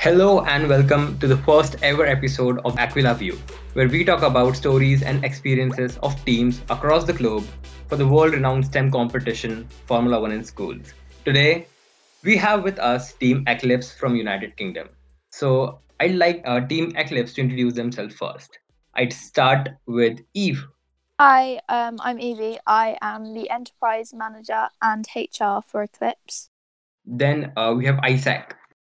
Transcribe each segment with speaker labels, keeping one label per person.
Speaker 1: Hello and welcome to the first ever episode of Aquila View, where we talk about stories and experiences of teams across the globe for the world renowned STEM competition Formula One in schools. Today, we have with us Team Eclipse from United Kingdom. So I'd like uh, Team Eclipse to introduce themselves first. I'd start with Eve.
Speaker 2: Hi, um, I'm Evie. I am the enterprise manager and HR for Eclipse.
Speaker 1: Then uh, we have Isaac.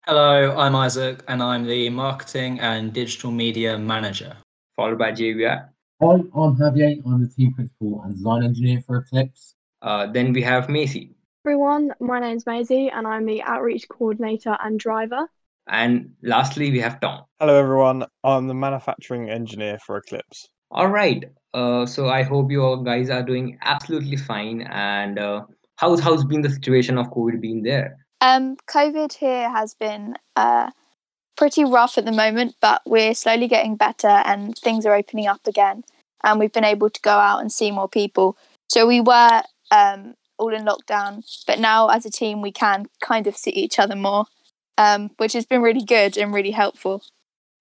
Speaker 3: Hello, I'm Isaac, and I'm the marketing and digital media manager.
Speaker 1: Followed by Javier.
Speaker 4: Hi, I'm Javier. I'm the team principal and design engineer for Eclipse.
Speaker 1: Uh, then we have Maisie.
Speaker 5: everyone, my name's Maisie and I'm the outreach coordinator and driver.
Speaker 1: And lastly, we have Tom.
Speaker 6: Hello, everyone. I'm the manufacturing engineer for Eclipse.
Speaker 1: All right. Uh, so I hope you all guys are doing absolutely fine. And uh, how's how's been the situation of COVID being there?
Speaker 2: Um, COVID here has been uh, pretty rough at the moment, but we're slowly getting better and things are opening up again. And we've been able to go out and see more people. So we were um, all in lockdown, but now as a team, we can kind of see each other more, um, which has been really good and really helpful.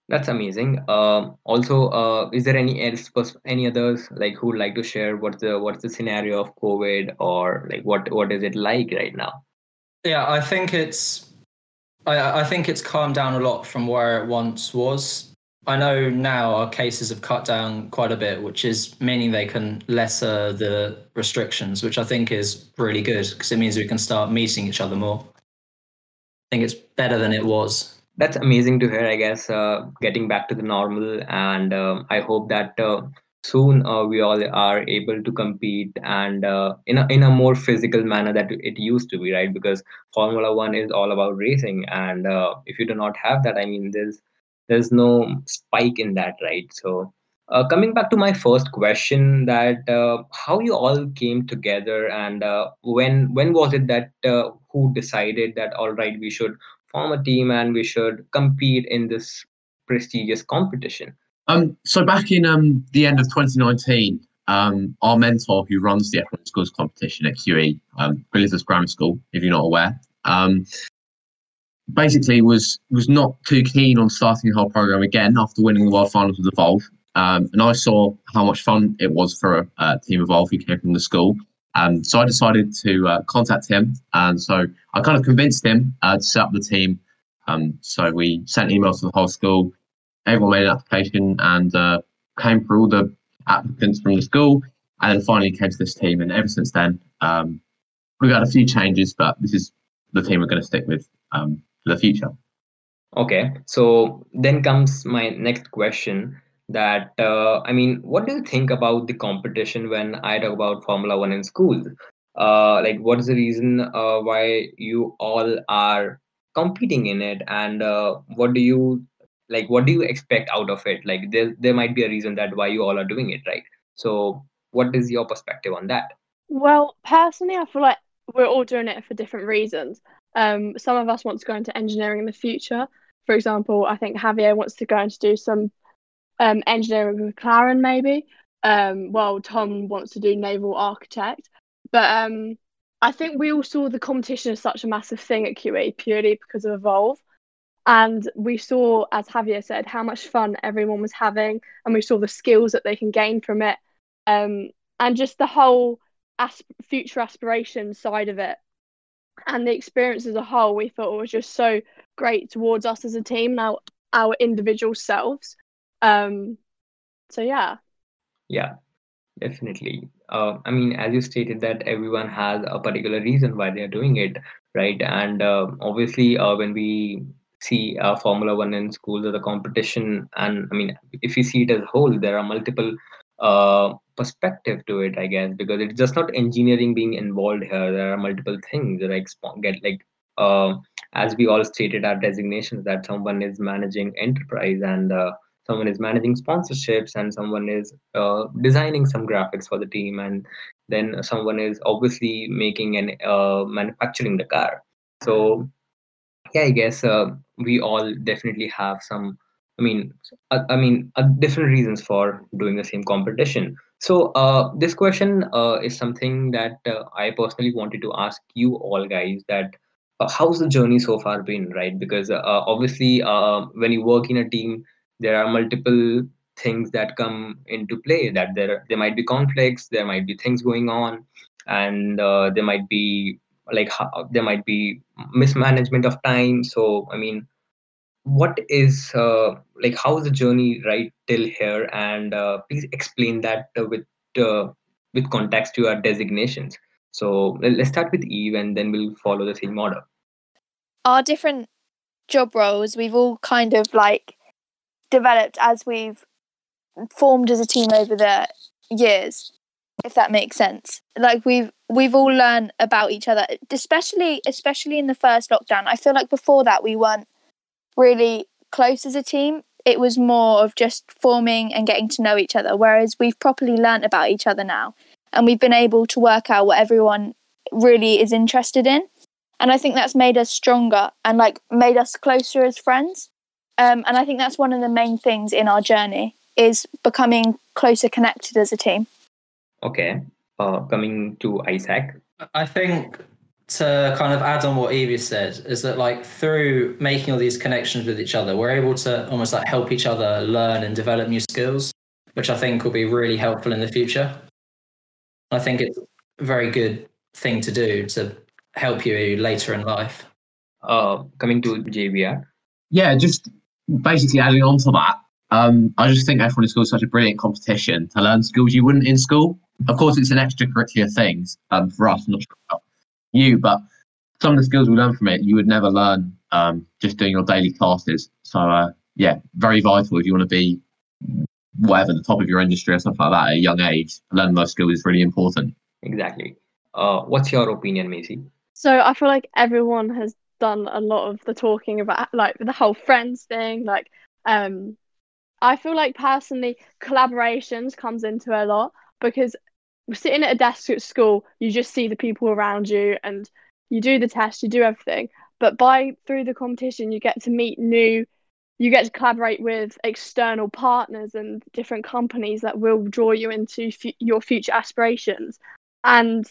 Speaker 1: That's amazing. Um, also, uh, is there any else any others like who would like to share what's the what's the scenario of COVID or like what what is it like right now?
Speaker 3: Yeah, I think it's I, I think it's calmed down a lot from where it once was. I know now our cases have cut down quite a bit, which is meaning they can lesser the restrictions, which I think is really good because it means we can start meeting each other more. I think it's better than it was.
Speaker 1: That's amazing to hear. I guess uh, getting back to the normal, and um I hope that uh, soon uh, we all are able to compete and uh, in a in a more physical manner that it used to be, right? Because Formula One is all about racing, and uh, if you do not have that, I mean, there's there's no spike in that, right? So. Uh, coming back to my first question, that uh, how you all came together and uh, when when was it that who decided that all right we should form a team and we should compete in this prestigious competition?
Speaker 4: Um, so back in um, the end of 2019, um, our mentor who runs the F1 Schools competition at QE, um, Elizabeth Grammar School, if you're not aware, um, basically was was not too keen on starting the whole program again after winning the World Finals with Evolve. Um, and I saw how much fun it was for uh, Team Evolve who came from the school. Um, so I decided to uh, contact him. And so I kind of convinced him uh, to set up the team. Um, so we sent emails to the whole school. Everyone made an application and uh, came through all the applicants from the school. And then finally came to this team. And ever since then, um, we've had a few changes, but this is the team we're going to stick with um, for the future.
Speaker 1: Okay, so then comes my next question. That uh, I mean, what do you think about the competition when I talk about Formula One in school? Uh, like, what is the reason uh, why you all are competing in it, and uh, what do you like? What do you expect out of it? Like, there there might be a reason that why you all are doing it, right? So, what is your perspective on that?
Speaker 5: Well, personally, I feel like we're all doing it for different reasons. Um, some of us want to go into engineering in the future. For example, I think Javier wants to go and do some um, engineering with McLaren, maybe. Um, Tom wants to do naval architect. But um, I think we all saw the competition as such a massive thing at QE purely because of Evolve. And we saw, as Javier said, how much fun everyone was having, and we saw the skills that they can gain from it, um, and just the whole asp- future aspiration side of it, and the experience as a whole. We thought it was just so great towards us as a team, now our individual selves. Um, so yeah,
Speaker 1: Yeah, definitely. Uh, I mean, as you stated, that everyone has a particular reason why they are doing it, right? And uh, obviously, uh, when we see uh, Formula One in schools as a competition, and I mean, if you see it as a whole, there are multiple uh, perspective to it, I guess, because it's just not engineering being involved here. There are multiple things like spo- get like uh, as we all stated our designations that someone is managing enterprise and uh, someone is managing sponsorships and someone is uh, designing some graphics for the team. And then someone is obviously making and uh, manufacturing the car. So yeah i guess uh, we all definitely have some i mean i mean uh, different reasons for doing the same competition so uh, this question uh, is something that uh, i personally wanted to ask you all guys that uh, how's the journey so far been, right? Because obviously, when you work in a team, there are multiple things that come into play. That there there might be conflicts, there might be things going on, and there might be like how, there might be mismanagement of time. So I mean, what is uh, like how is the journey right till here? And uh, please explain that uh, with with context to our designations. So let- let's start with Eve, and then we'll follow the same order.
Speaker 2: Our different job roles, we've all kind of like developed as we've formed as a team over the years, if that makes sense. Like we've we've all learned about each other, especially especially in the first lockdown. I feel like before that we weren't really close as a team. It was more of just forming and getting to know each other. Whereas we've properly learnt about each other now, and we've been able to work out what everyone really is interested in. And I think that's made us stronger and like made us closer as friends. Um, and I think that's one of the main things in our journey is becoming closer connected as a team.
Speaker 1: Okay. Uh, coming to Isaac.
Speaker 3: I think to kind of add on what Evie said is that like through making all these connections with each other, we're able to almost like help each other learn and develop new skills, which I think will be really helpful in the future. I think it's a very good thing to do to help you later in life.
Speaker 1: Uh, coming to Javier.
Speaker 4: Yeah, just basically adding on to that. Um, I just think F1 in school is such a brilliant competition to learn skills you wouldn't in school. Of course, it's an extracurricular thing um, for us, not sure about you, but some of the skills we learn from it you would never learn um, just doing your daily classes. So, uh, yeah, very vital if you want to be whatever the top of your industry or something like that at a young age. Learning those skills is really important.
Speaker 1: Exactly. Uh, what's your opinion, Maisie?
Speaker 5: So I feel like everyone has done a lot of the talking about like the whole friends thing. Like, um, I feel like personally collaborations comes into a lot because sitting at a desk at school, you just see the people around you and you do the test, you do everything. But by through the competition, you get to meet new, you get to collaborate with external partners and different companies that will draw you into f- your future aspirations. And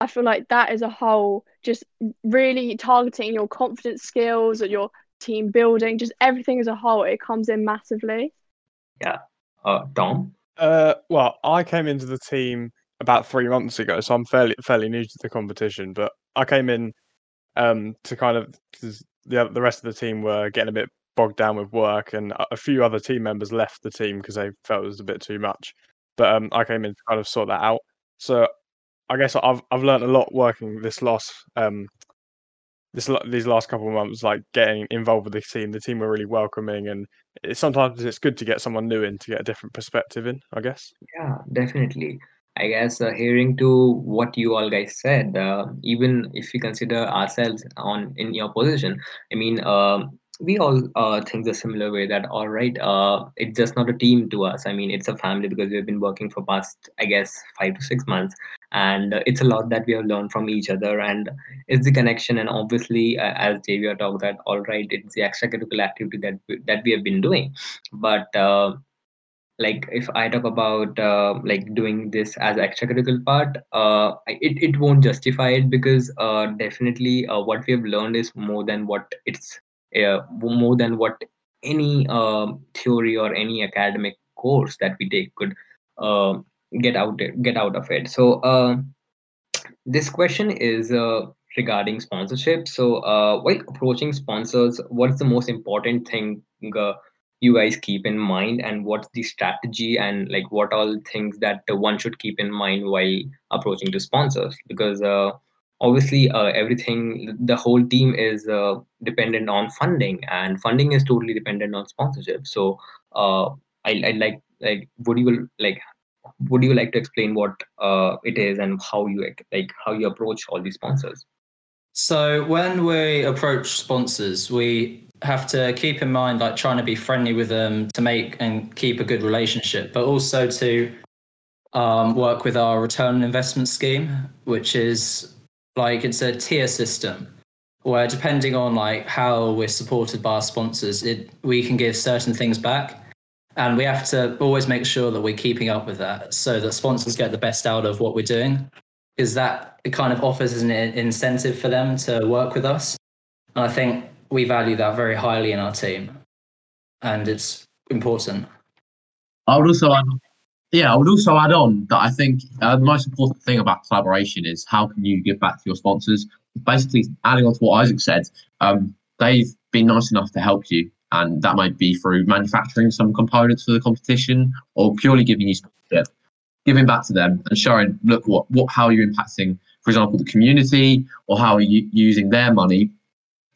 Speaker 5: I feel like that as a whole, just really targeting your confidence skills or your team building, just everything as a whole, it comes in massively.
Speaker 1: Yeah. Uh, Tom.
Speaker 6: Uh, well, I came into the team about three months ago, so I'm fairly fairly new to the competition. But I came in um, to kind of the the rest of the team were getting a bit bogged down with work, and a few other team members left the team because they felt it was a bit too much. But um, I came in to kind of sort that out. So I guess I've I've learned a lot working this last um this these last couple of months, like getting involved with the team. The team were really welcoming, and it, sometimes it's good to get someone new in to get a different perspective in. I guess.
Speaker 1: Yeah, definitely. I guess uh, hearing to what you all guys said, uh, even if we consider ourselves on in your position, I mean, uh, we all uh, think the similar way that all right, uh, it's just not a team to us. I mean, it's a family because we've been working for past, I guess, five to six months, and uh, it's a lot that we have learned from each other, and it's the connection. And obviously, as Javier talked that all right, it's the extracurricular activity that we, that we have been doing, but. Uh, like if i talk about uh, like doing this as extracurricular part uh, it, it won't justify it because uh, definitely uh, what we have learned is more than what it's uh, more than what any um, theory or any academic course that we take could uh, get out get out of it. So uh, this question is uh, regarding sponsorship. So uh, while approaching sponsors what's the most important thing uh, you guys keep in mind and what's the strategy and like what all things that one should keep in mind while approaching to sponsors? Because uh, obviously uh, everything the whole team is uh, dependent on funding and funding is totally dependent on sponsorship. So uh, I, I like like would you like would you like to explain what uh, it is and how you like how you approach all these sponsors?
Speaker 3: So when we approach sponsors we have to keep in mind like trying to be friendly with them to make and keep a good relationship, but also to um, work with our return on investment scheme, which is like it's a tier system where depending on like how we're supported by our sponsors, it we can give certain things back. And we have to always make sure that we're keeping up with that so that sponsors get the best out of what we're doing. Because that kind of offers an incentive for them to work with us. And I think we value that very highly in our team, and it's important.
Speaker 4: I would also add, yeah, I would also add on that I think uh, the most important thing about collaboration is how can you give back to your sponsors. Basically, adding on to what Isaac said, um, they've been nice enough to help you, and that might be through manufacturing some components for the competition or purely giving you sponsorship, giving back to them and showing, look, what, what, how are you impacting, for example, the community, or how are you using their money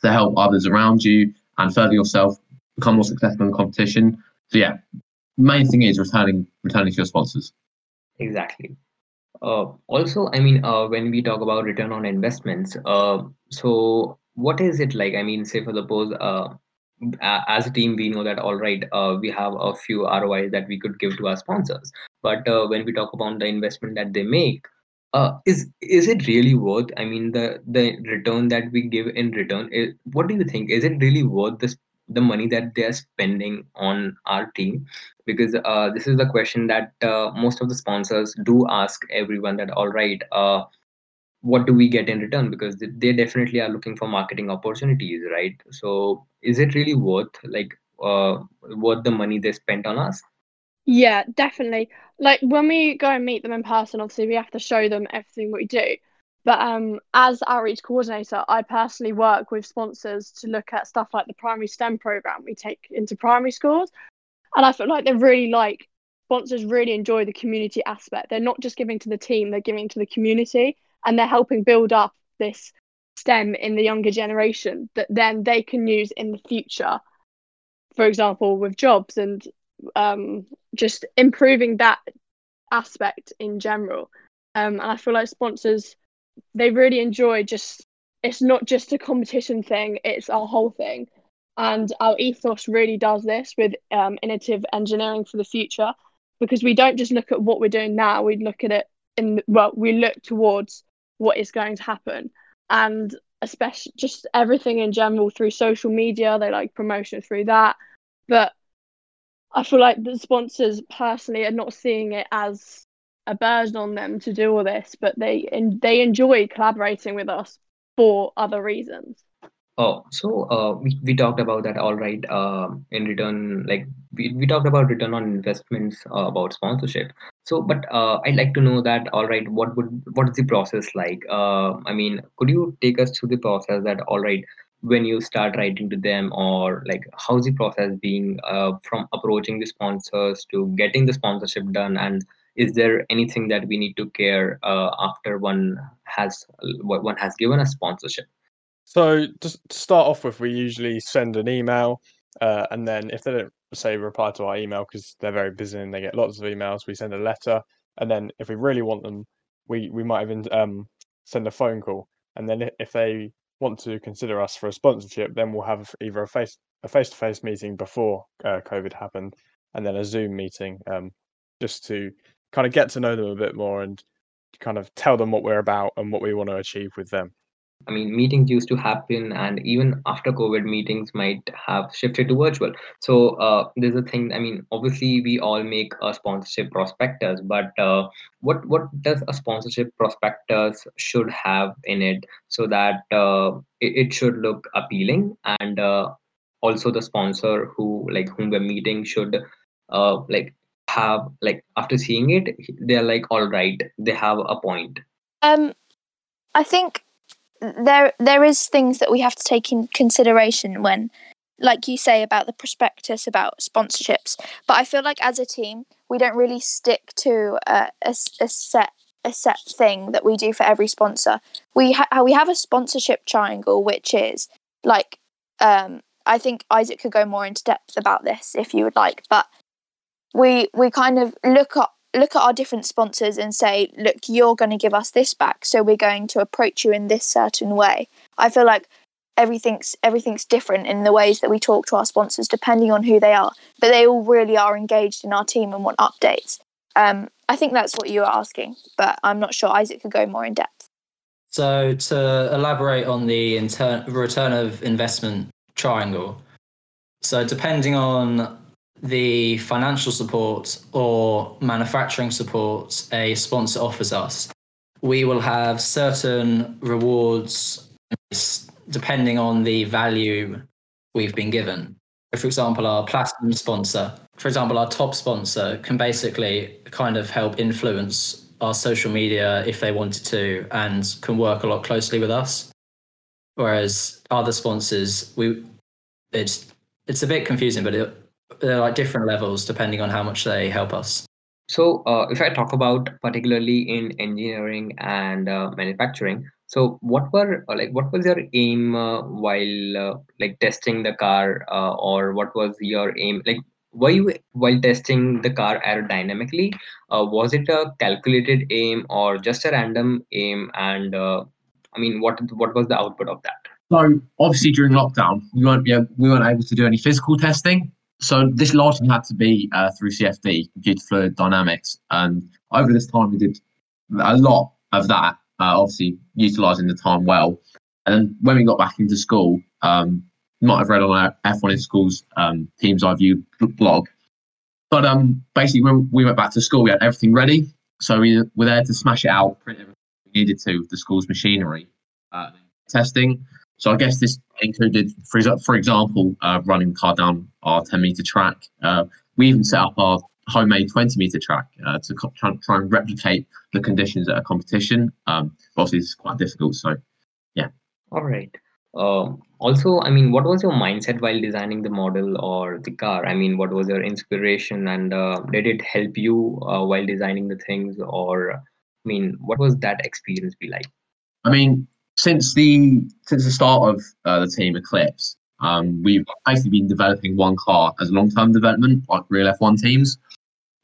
Speaker 4: to help others around you and further yourself become more successful in competition. So yeah, main thing is returning returning to your sponsors.
Speaker 1: Exactly. Uh, also, I mean, uh, when we talk about return on investments, uh, so what is it like? I mean, say for suppose, uh, as a team, we know that all right, uh, we have a few ROIs that we could give to our sponsors, but uh, when we talk about the investment that they make, uh, is is it really worth? I mean, the the return that we give in return. Is, what do you think? Is it really worth this the money that they are spending on our team because uh, this is the question that uh, most of the sponsors do ask everyone that all right uh, what do we get in return because they definitely are looking for marketing opportunities right so is it really worth like uh, worth the money they spent on us
Speaker 5: yeah definitely like when we go and meet them in person obviously we have to show them everything we do but um, as outreach coordinator, I personally work with sponsors to look at stuff like the primary STEM program we take into primary schools. And I feel like they really like sponsors really enjoy the community aspect. They're not just giving to the team, they're giving to the community and they're helping build up this STEM in the younger generation that then they can use in the future. For example, with jobs and um, just improving that aspect in general. Um, and I feel like sponsors they really enjoy just it's not just a competition thing it's our whole thing. And our ethos really does this with um, innovative engineering for the future because we don't just look at what we're doing now we look at it in well we look towards what is going to happen. And especially just everything in general through social media they like promotion through that. But i feel like the sponsors personally are not seeing it as a burden on them to do all this, but they and they enjoy collaborating with us for other reasons.
Speaker 1: Oh, so uh, we, we talked about that all right. Uh, in return, like we, we talked about return on investments uh, about sponsorship. So, but uh, I'd like to know that all right. What would what is the process like? Uh, I mean, could you take us through the process that all right when you start writing to them or like how's the process being uh, from approaching the sponsors to getting the sponsorship done? And is there anything that we need to care uh, after one has one has given a sponsorship?
Speaker 6: So to start off with we usually send an email uh, and then if they don't say reply to our email because they're very busy and they get lots of emails we send a letter. And then if we really want them we we might even um, send a phone call. And then if they want to consider us for a sponsorship then we'll have either a face a face-to-face meeting before uh, covid happened and then a zoom meeting um, just to kind of get to know them a bit more and kind of tell them what we're about and what we want to achieve with them.
Speaker 1: I mean, meetings used to happen, and even after COVID, meetings might have shifted to virtual. So uh, there's a thing. I mean, obviously, we all make a sponsorship prospectus, but uh, what what does a sponsorship prospectus should have in it so that uh, it, it, should look appealing, and uh, also the sponsor who like whom we're meeting should uh, like have like after seeing it they're like all right they have a point
Speaker 2: um i think there there is things that we have to take in consideration when like you say about the prospectus about sponsorships but i feel like as a team we don't really stick to a, a, set a set thing that we do for every sponsor. We ha- we have a sponsorship triangle which is like um i think isaac could go more into depth about this if you would like but we we kind of look at look at our different sponsors and say, look, you're going to give us this back, so we're going to approach you in this certain way. I feel like everything's everything's different in the ways that we talk to our sponsors depending on who they are, but they all really are engaged in our team and want updates. Um, I think that's what you were asking, but I'm not sure Isaac could go more in depth.
Speaker 3: So to elaborate on the inter- return of investment triangle, so depending on the financial support or manufacturing support a sponsor offers us, we will have certain rewards depending on the value we've been given. For example, our platinum sponsor, for example, our top sponsor can basically kind of help influence our social media if they wanted to and can work a lot closely with us. Whereas other sponsors, we it's it's a bit confusing, but it, they're like different levels depending on how much they help us.
Speaker 1: So, uh, if I talk about particularly in engineering and uh, manufacturing, so what were uh, like what was your aim uh, while uh, like testing the car, uh, or what was your aim? Like, were you while testing the car aerodynamically? Uh, was it a calculated aim or just a random aim? And uh, I mean, what what was the output of that?
Speaker 4: So obviously during lockdown, we weren't be able, we weren't able to do any physical testing. So this largely had to be uh, through CFD, computer fluid dynamics, and over this time we did a lot of that. Uh, obviously, utilizing the time well. And then when we got back into school, um, you might have read on our F1 in Schools um, Team's Eye View blog. But um, basically, when we went back to school, we had everything ready. So we were there to smash it out, print everything we needed to with the school's machinery, uh, testing. So I guess this included, for, for example, uh, running the car down our 10 meter track. Uh, we even set up our homemade 20 meter track uh, to co- try, try and replicate the conditions at a competition. Um, obviously, it's quite difficult. So yeah.
Speaker 1: All right. Um, also, I mean, what was your mindset while designing the model or the car? I mean, what was your inspiration, and uh, did it help you uh, while designing the things, or I mean, what was that experience be like?
Speaker 4: I mean, since the since the start of uh, the team Eclipse, um, we've basically been developing one car as a long term development, like real F1 teams.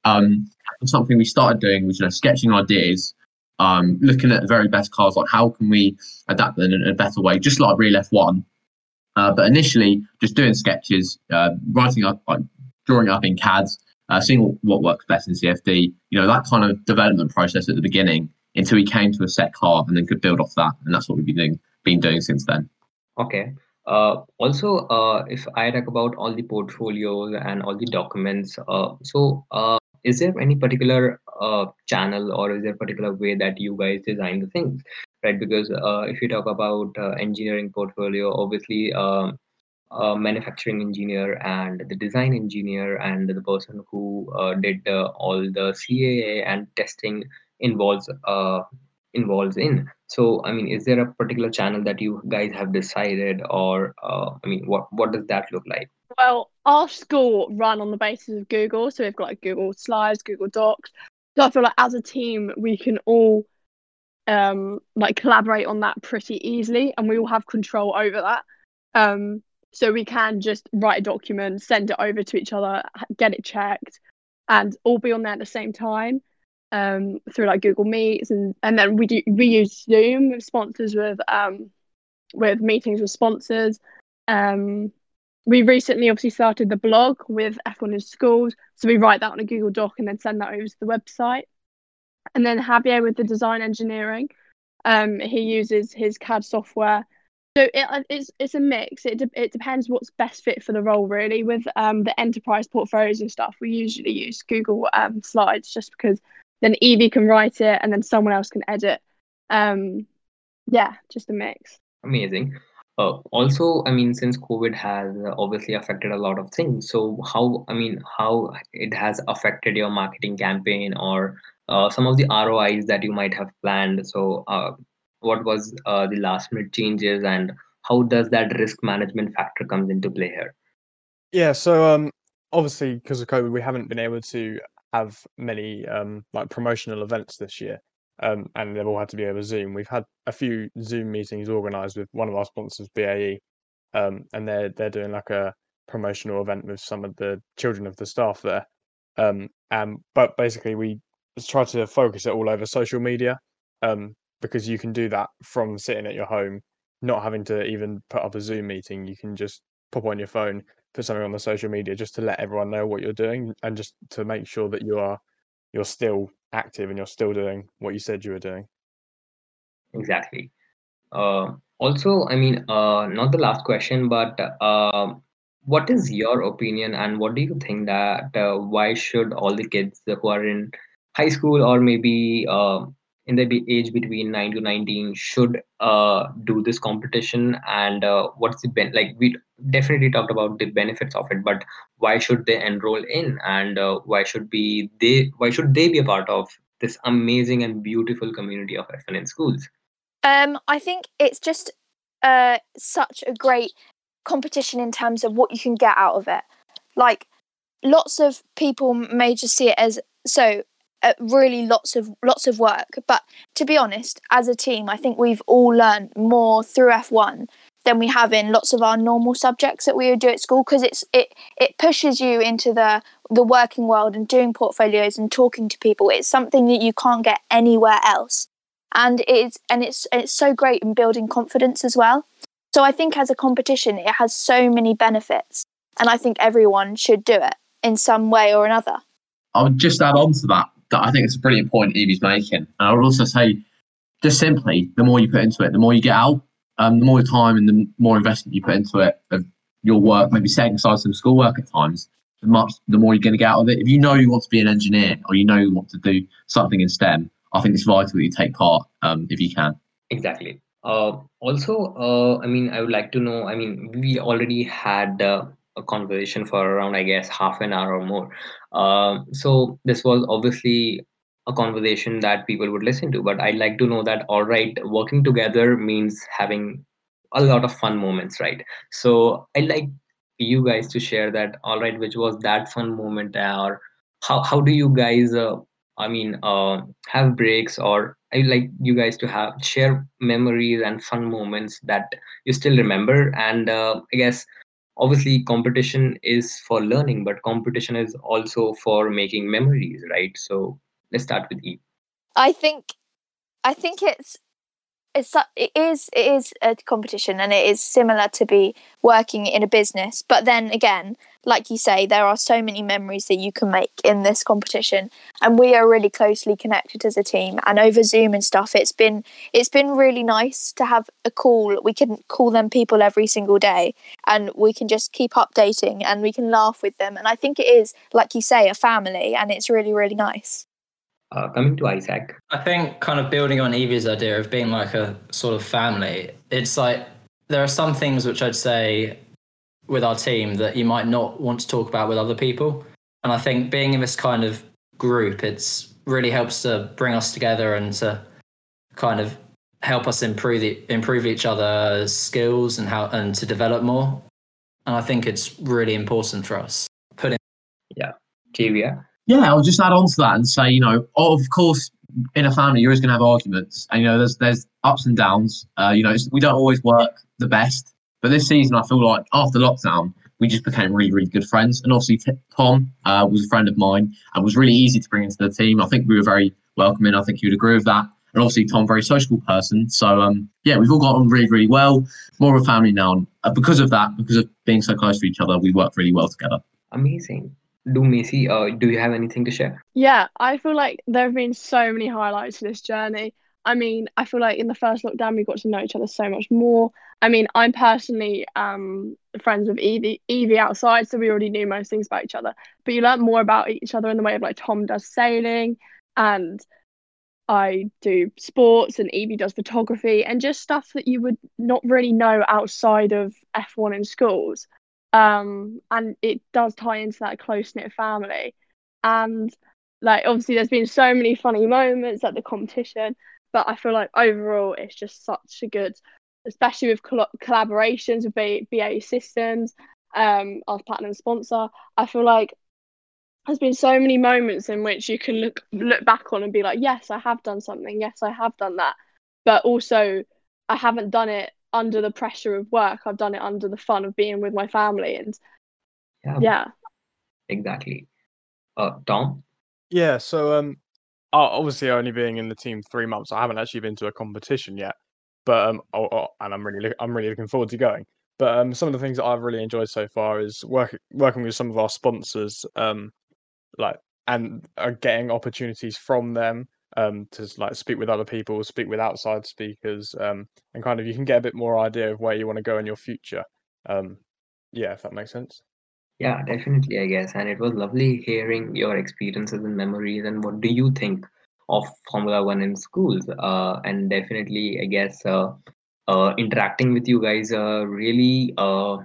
Speaker 4: Um, something we started doing was you know sketching ideas, um, looking at the very best cars, like how can we adapt them in a better way, just like real F1. Uh, but initially, just doing sketches, uh, writing up, like drawing up in CADs, uh, seeing what works best in CFD. You know that kind of development process at the beginning until we came to a set car and then could build off that, and that's what we've been doing, been doing since then.
Speaker 1: Okay. Uh, also, uh, if I talk about all the portfolios and all the documents, uh, so uh, is there any particular uh, channel or is there a particular way that you guys design the things, right? Because uh, if you talk about engineering portfolio, obviously, um, uh, manufacturing engineer and the design engineer and the person who did all the CAA and testing involves uh, involves in. So, I mean, is there a particular channel that you guys have decided, or uh, I mean, what what does that look like?
Speaker 5: Well, our school run on the basis of Google, so we've got like Google Slides, Google Docs. So I feel like as a team, we can all um like collaborate on that pretty easily, and we all have control over that. Um, so we can just write a document, send it over to each other, get it checked, and all be on there at the same time. Um, through like Google Meets, and and then we do we use Zoom with sponsors with um with meetings with sponsors. Um, we recently obviously started the blog with F1 in schools. So we write that on a Google Doc and then send that over to the website. And then Javier with the design engineering, um, he uses his CAD software. So it, it's it's a mix. It de- it depends what's best fit for the role really. With um the enterprise portfolios and stuff, we usually use Google um slides just because then Evie can write it and then someone else can edit. Um, yeah, just a mix.
Speaker 1: Amazing. Uh, also, I mean, since COVID has uh, obviously affected a lot of things, so how, I mean, how it has affected your marketing campaign or uh, some of the ROIs that you might have planned. So, uh, what was uh, the last minute changes and how does that risk management factor comes into play here?
Speaker 6: Yeah, so um, obviously because of COVID, we haven't been able to have many um, like promotional events this year, um, and they've all had to be over Zoom. We've had a few Zoom meetings organised with one of our sponsors, BAE, um, and they're they're doing like a promotional event with some of the children of the staff there. Um, and but basically, we try to focus it all over social media, um, because you can do that from sitting at your home, not having to even put up a Zoom meeting. You can just pop on your phone put something on the social media just to let everyone know what you're doing and just to make sure that you are you're still active and you're still doing what you said you were doing.
Speaker 1: Exactly. Uh, also, I mean, uh, not the last question, but uh, what is your opinion and what do you think that uh, why should all the kids who are in high school or maybe uh, in the age between 9 to 19 should uh, do this competition and uh, what's the ben- like we definitely talked about the benefits of it but why should they enroll in and uh, why should be they why should they be a part of this amazing and beautiful community of F1 in schools
Speaker 2: Um, I think it's just uh, such a great competition in terms of what you can get out of it. Like, lots of people may just see it as so uh, really lots of lots of work. But to be honest, as a team, I think we've all learned more through F1 than we have in lots of our normal subjects that we would do at school because it's it it pushes you into the the working world and doing portfolios and talking to people. It's something that you can't get anywhere else and it's and it's it's so great in building confidence as well. So I think as a competition, it has so many benefits, and I think everyone should do it in some way or another.
Speaker 4: I would just add on to that that I think it's a brilliant point Evie's making. And I would also say, just simply, the more you put into it, the more you get out. Um, the more time and the more investment you put into it of your work, maybe setting aside some schoolwork at times, the much the more you're going to get out of it. If you know you want to be an engineer or you know you want to do something in STEM, I think it's vital that you take part um, if you can.
Speaker 1: Exactly. Uh, also, uh, I mean, I would like to know. I mean, we already had uh, a conversation for around, I guess, half an hour or more. Um, so this was obviously a conversation that people would listen to. But I'd like to know that. All right, working together means having a lot of fun moments, right? So I'd like you guys to share that. All right, which was that fun moment, or how how do you guys? Uh, I mean, uh, have breaks, or I like you guys to have share memories and fun moments that you still remember. And uh, I guess obviously competition is for learning, but competition is also for making memories, right? So let's start with e
Speaker 2: i think, I think it's it's it is it is a competition and it is similar to be working in a business. But then again, like you say, there are so many memories that you can make in this competition, and we are really closely connected as a team. And over Zoom and stuff, it's been it's been really nice to have a call. We can call them people every single day, and we can just keep updating and we can laugh with them. And I think it is, like you say, a family, and it's really really nice.
Speaker 1: Uh, coming to Isaac.
Speaker 3: I think kind of building on Evie's idea of being like a sort of family, it's like there are some things which I'd say with our team that you might not want to talk about with other people. And I think being in this kind of group, it's really helps to bring us together and to kind of help us improve the, improve each other's skills and how and to develop more. And I think it's really important for us. Putting
Speaker 1: Javier.
Speaker 4: Yeah, I'll just add on to that and say, you know, of course, in a family, you're always going to have arguments, and you know, there's there's ups and downs. Uh, you know, we don't always work the best, but this season, I feel like after lockdown, we just became really, really good friends. And obviously, Tom uh, was a friend of mine and was really easy to bring into the team. I think we were very welcoming. I think you would agree with that. And obviously, Tom, very sociable person. So um, yeah, we've all got on really, really well. More of a family now, and uh, because of that, because of being so close to each other, we work really well together.
Speaker 1: Amazing. Do Maisie, uh, do you have anything to share?
Speaker 5: Yeah, I feel like there have been so many highlights to this journey. I mean, I feel like in the first lockdown we got to know each other so much more. I mean, I'm personally um friends with Evie Evie outside, so we already knew most things about each other. But you learn more about each other in the way of like Tom does sailing and I do sports and Evie does photography and just stuff that you would not really know outside of F1 in schools. Um, and it does tie into that close knit family. And like obviously there's been so many funny moments at the competition, but I feel like overall it's just such a good, especially with coll- collaborations with B- BAE Systems, um, our platinum sponsor. I feel like there's been so many moments in which you can look look back on and be like, yes, I have done something. Yes, I have done that. But also, I haven't done it under the pressure of work. I've done it under the fun of being with my family. And
Speaker 1: Yeah,
Speaker 5: yeah,
Speaker 1: exactly. Uh, Tom.
Speaker 6: Yeah, so um, obviously only being in the team three months, I haven't actually been to a competition yet. But um, oh, oh, and I'm really, I'm really looking forward to going. But um, some of the things that I've really enjoyed so far is working working with some of our sponsors, um, like and uh, getting opportunities from them um to like speak with other people, speak with outside speakers, um, and kind of you can get a bit more idea of where you want to go in your future. Um, yeah, if that makes sense.
Speaker 1: Yeah, definitely, I guess. And it was lovely hearing your experiences and memories. And what do you think of Formula One in schools. Uh, and definitely, I guess uh, uh, interacting with you guys uh, really, uh,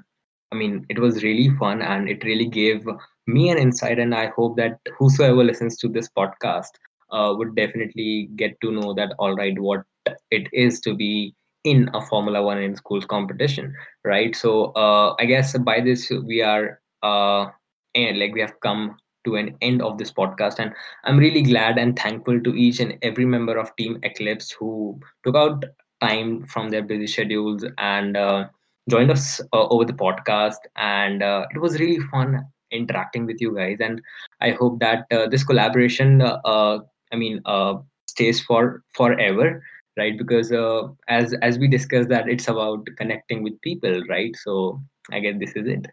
Speaker 1: I mean, it was really fun and it really gave me an insight. And I hope that whosoever listens to this podcast uh, would definitely get to know that, all right, what it is to be in a Formula One in schools competition, right? So uh, I guess by this we are uh, and like we have come to an end of this podcast and i'm really glad and thankful to each and every member of team eclipse who took out time from their busy schedules and uh, joined us uh, over the podcast and uh, it was really fun interacting with you guys and i hope that uh, this collaboration uh, i mean stays for forever right because as as we discussed that it's about connecting with people right so i guess this is it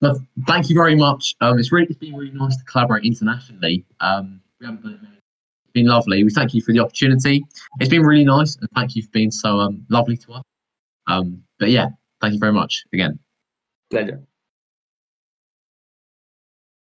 Speaker 4: but thank you very much. Um, it's really it's been really nice to collaborate internationally. Um, we haven't done it It's been lovely. We thank you for the opportunity. It's been really nice, and thank you for being so um, lovely to us. Um, but yeah, thank you very much again.
Speaker 1: Pleasure.